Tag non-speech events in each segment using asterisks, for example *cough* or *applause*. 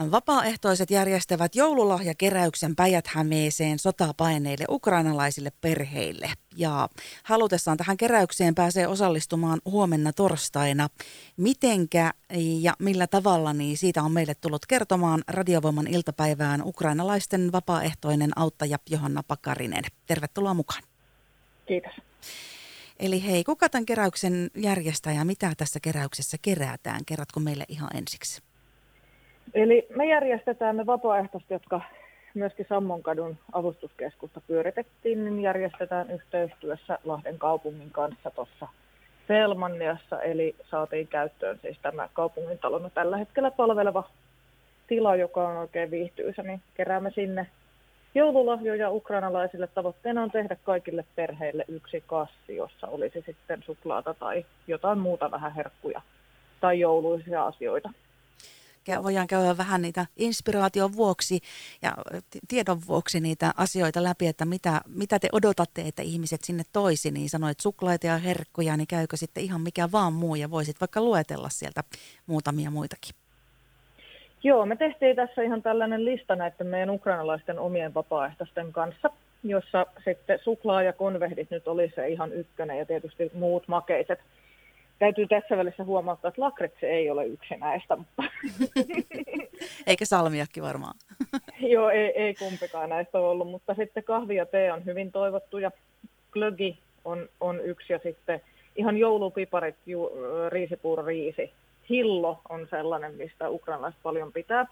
Vapaaehtoiset järjestävät joululahjakeräyksen Päijät-Hämeeseen sotapaineille ukrainalaisille perheille. Ja halutessaan tähän keräykseen pääsee osallistumaan huomenna torstaina. Mitenkä ja millä tavalla, niin siitä on meille tullut kertomaan Radiovoiman iltapäivään ukrainalaisten vapaaehtoinen auttaja Johanna Pakarinen. Tervetuloa mukaan. Kiitos. Eli hei, kuka tämän keräyksen järjestää ja mitä tässä keräyksessä kerätään? Kerrotko meille ihan ensiksi? Eli me järjestetään ne vapaaehtoiset, jotka myöskin Sammonkadun avustuskeskusta pyöritettiin, niin järjestetään yhteistyössä Lahden kaupungin kanssa tuossa Selmanniassa, eli saatiin käyttöön siis tämä kaupungin talon tällä hetkellä palveleva tila, joka on oikein viihtyisä, niin keräämme sinne joululahjoja ukrainalaisille. Tavoitteena on tehdä kaikille perheille yksi kassi, jossa olisi sitten suklaata tai jotain muuta vähän herkkuja tai jouluisia asioita voidaan käydä vähän niitä inspiraation vuoksi ja tiedon vuoksi niitä asioita läpi, että mitä, mitä te odotatte, että ihmiset sinne toisi, niin sanoit suklaita ja herkkuja, niin käykö sitten ihan mikä vaan muu ja voisit vaikka luetella sieltä muutamia muitakin. Joo, me tehtiin tässä ihan tällainen lista näiden meidän ukrainalaisten omien vapaaehtoisten kanssa, jossa sitten suklaa ja konvehdit nyt oli se ihan ykkönen ja tietysti muut makeiset – Täytyy tässä välissä huomauttaa, että lakritse ei ole yksi näistä. Mutta... *laughs* Eikä salmiakki varmaan. *laughs* Joo, ei, ei kumpikaan näistä ole ollut, mutta sitten kahvi ja tee on hyvin toivottu ja glögi on, on yksi ja sitten ihan joulupiparit, ju, riisipuuroriisi. Hillo on sellainen, mistä ukrainalaiset paljon pitää.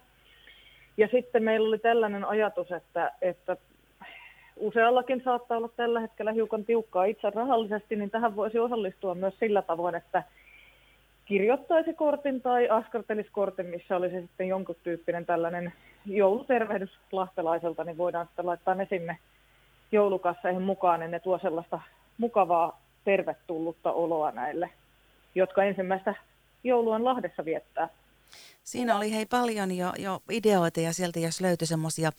Ja sitten meillä oli tällainen ajatus, että, että useallakin saattaa olla tällä hetkellä hiukan tiukkaa itse rahallisesti, niin tähän voisi osallistua myös sillä tavoin, että kirjoittaisi kortin tai askartelisi kortin, missä olisi sitten jonkun tyyppinen tällainen joulutervehdys lahtelaiselta, niin voidaan sitten laittaa ne sinne joulukasseihin mukaan, niin ne tuo sellaista mukavaa tervetullutta oloa näille, jotka ensimmäistä joulua Lahdessa viettää. Siinä oli hei paljon jo, jo ideoita ja sieltä jos löytyi semmoisia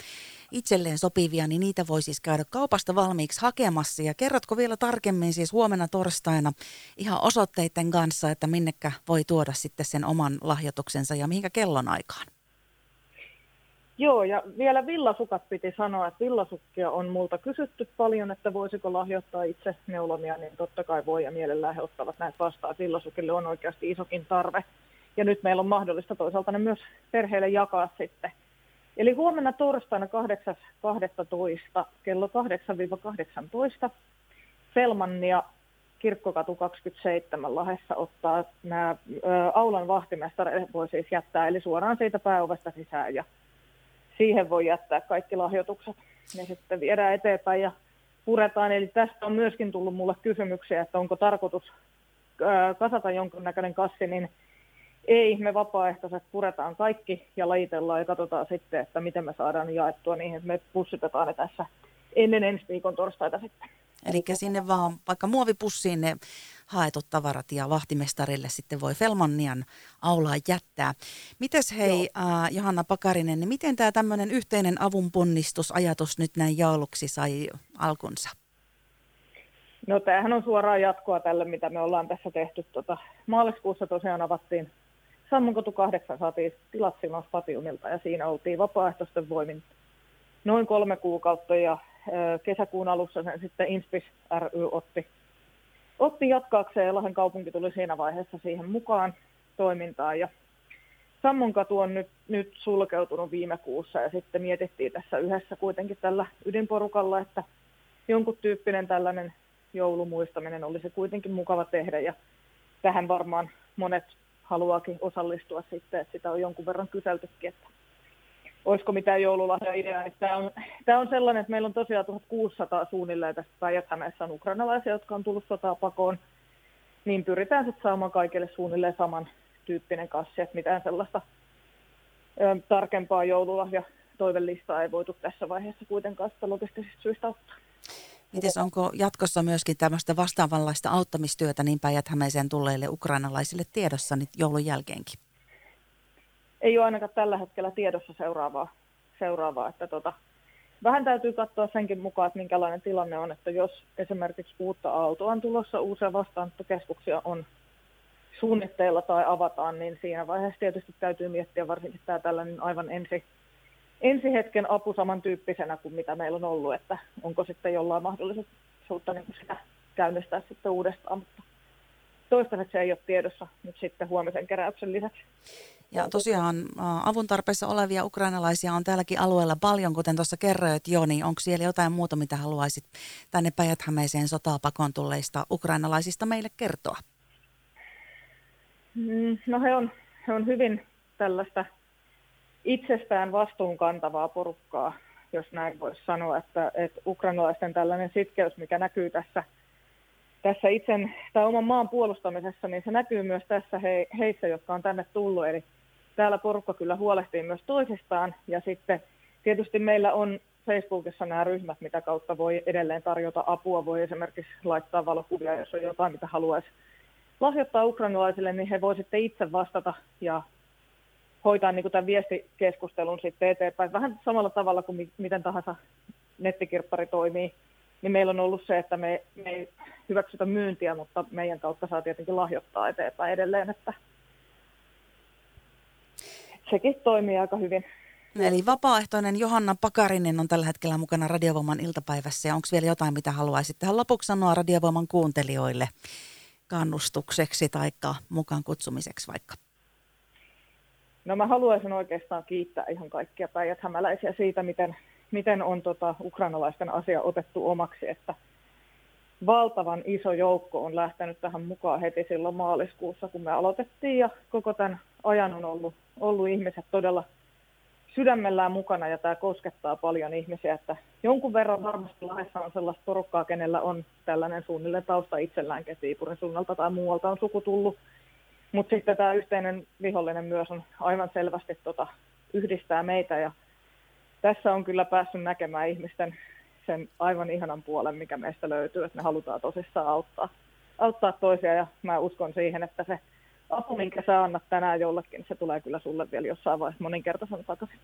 itselleen sopivia, niin niitä voi siis käydä kaupasta valmiiksi hakemassa. Ja kerrotko vielä tarkemmin siis huomenna torstaina ihan osoitteiden kanssa, että minnekä voi tuoda sitten sen oman lahjoituksensa ja mihinkä kellon aikaan? Joo, ja vielä villasukat piti sanoa, että villasukkia on multa kysytty paljon, että voisiko lahjoittaa itse neulomia, niin totta kai voi ja mielellään he ottavat näitä vastaan. Villasukille on oikeasti isokin tarve. Ja nyt meillä on mahdollista toisaalta ne myös perheille jakaa sitten. Eli huomenna torstaina 8.12. kello 8-18 Selmannia Kirkkokatu 27 Lahessa ottaa nämä ä, aulan vahtimestareille voi siis jättää, eli suoraan siitä pääovesta sisään ja siihen voi jättää kaikki lahjoitukset. Ne sitten viedään eteenpäin ja puretaan. Eli tästä on myöskin tullut mulle kysymyksiä, että onko tarkoitus ä, kasata jonkunnäköinen kassi, niin ei, me vapaaehtoiset puretaan kaikki ja lajitellaan ja katsotaan sitten, että miten me saadaan jaettua niihin. Me pussitetaan ne tässä ennen ensi viikon torstaita sitten. Eli sinne vaan vaikka muovipussiin ne haetut tavarat ja vahtimestarille sitten voi Felmannian aulaa jättää. Mites hei äh, Johanna Pakarinen, niin miten tämä tämmöinen yhteinen avunponnistusajatus nyt näin jouluksi sai alkunsa? No tämähän on suoraan jatkoa tälle, mitä me ollaan tässä tehty. Tota, maaliskuussa tosiaan avattiin Sammunkotu 8 saatiin tilat silloin ja siinä oltiin vapaaehtoisten voimin noin kolme kuukautta ja kesäkuun alussa sen sitten Inspis ry otti, otti jatkaakseen ja Lahden kaupunki tuli siinä vaiheessa siihen mukaan toimintaan. Ja Sammonkatu on nyt, nyt sulkeutunut viime kuussa ja sitten mietittiin tässä yhdessä kuitenkin tällä ydinporukalla, että jonkun tyyppinen tällainen joulumuistaminen olisi kuitenkin mukava tehdä ja tähän varmaan monet haluaakin osallistua sitten, että sitä on jonkun verran kyseltykin, että olisiko mitään joululahja-ideaa. Tämä, on, tämä on sellainen, että meillä on tosiaan 1600 suunnilleen tässä päijät on ukrainalaisia, jotka on tullut sotaa pakoon, niin pyritään sitten saamaan kaikille suunnilleen saman tyyppinen kassi, että mitään sellaista ö, tarkempaa joululahja toivelistaa ei voitu tässä vaiheessa kuitenkaan sitä logistisista syistä ottaa. Mites onko jatkossa myöskin tämmöistä vastaavanlaista auttamistyötä niin päijät tulleille ukrainalaisille tiedossa nyt joulun jälkeenkin? Ei ole ainakaan tällä hetkellä tiedossa seuraavaa. seuraavaa että tota, vähän täytyy katsoa senkin mukaan, että minkälainen tilanne on, että jos esimerkiksi uutta autoa on tulossa, uusia vastaanottokeskuksia on suunnitteilla tai avataan, niin siinä vaiheessa tietysti täytyy miettiä varsinkin tämä tällainen aivan ensi, ensi hetken apu samantyyppisenä kuin mitä meillä on ollut, että onko sitten jollain mahdollisuutta niin sitä käynnistää sitten uudestaan, mutta toistaiseksi se ei ole tiedossa nyt sitten huomisen keräyksen lisäksi. Ja tosiaan avun tarpeessa olevia ukrainalaisia on täälläkin alueella paljon, kuten tuossa kerroit jo, niin onko siellä jotain muuta, mitä haluaisit tänne päijät sotaa pakon tulleista ukrainalaisista meille kertoa? Mm, no he on, he on hyvin tällaista itsestään vastuunkantavaa porukkaa, jos näin voisi sanoa, että, että ukrainalaisten tällainen sitkeys, mikä näkyy tässä, tässä itse tai oman maan puolustamisessa, niin se näkyy myös tässä he, heissä, jotka on tänne tullut. Eli täällä porukka kyllä huolehtii myös toisistaan ja sitten tietysti meillä on Facebookissa nämä ryhmät, mitä kautta voi edelleen tarjota apua. Voi esimerkiksi laittaa valokuvia, jos on jotain, mitä haluaisi lahjoittaa ukrainalaisille, niin he voivat sitten itse vastata ja hoitaa niin kuin tämän viestikeskustelun sitten eteenpäin. Vähän samalla tavalla kuin miten tahansa nettikirppari toimii, niin meillä on ollut se, että me, me ei hyväksytä myyntiä, mutta meidän kautta saa tietenkin lahjoittaa eteenpäin edelleen, että sekin toimii aika hyvin. Eli vapaaehtoinen Johanna Pakarinen on tällä hetkellä mukana Radiovoiman iltapäivässä. Ja onko vielä jotain, mitä haluaisit tähän lopuksi sanoa Radiovoiman kuuntelijoille kannustukseksi tai mukaan kutsumiseksi vaikka? No mä haluaisin oikeastaan kiittää ihan kaikkia päijät siitä, miten, miten on tota ukrainalaisten asia otettu omaksi, että valtavan iso joukko on lähtenyt tähän mukaan heti silloin maaliskuussa, kun me aloitettiin ja koko tämän ajan on ollut, ollut ihmiset todella sydämellään mukana ja tämä koskettaa paljon ihmisiä, että jonkun verran varmasti lahdessa on sellaista porukkaa, kenellä on tällainen suunnilleen tausta itsellään Ketiipurin suunnalta tai muualta on suku tullut. Mutta sitten tämä yhteinen vihollinen myös on aivan selvästi tota, yhdistää meitä ja tässä on kyllä päässyt näkemään ihmisten sen aivan ihanan puolen, mikä meistä löytyy, että me halutaan tosissaan auttaa, auttaa toisia ja mä uskon siihen, että se apu, minkä sä annat tänään jollekin, se tulee kyllä sulle vielä jossain vaiheessa moninkertaisena takaisin.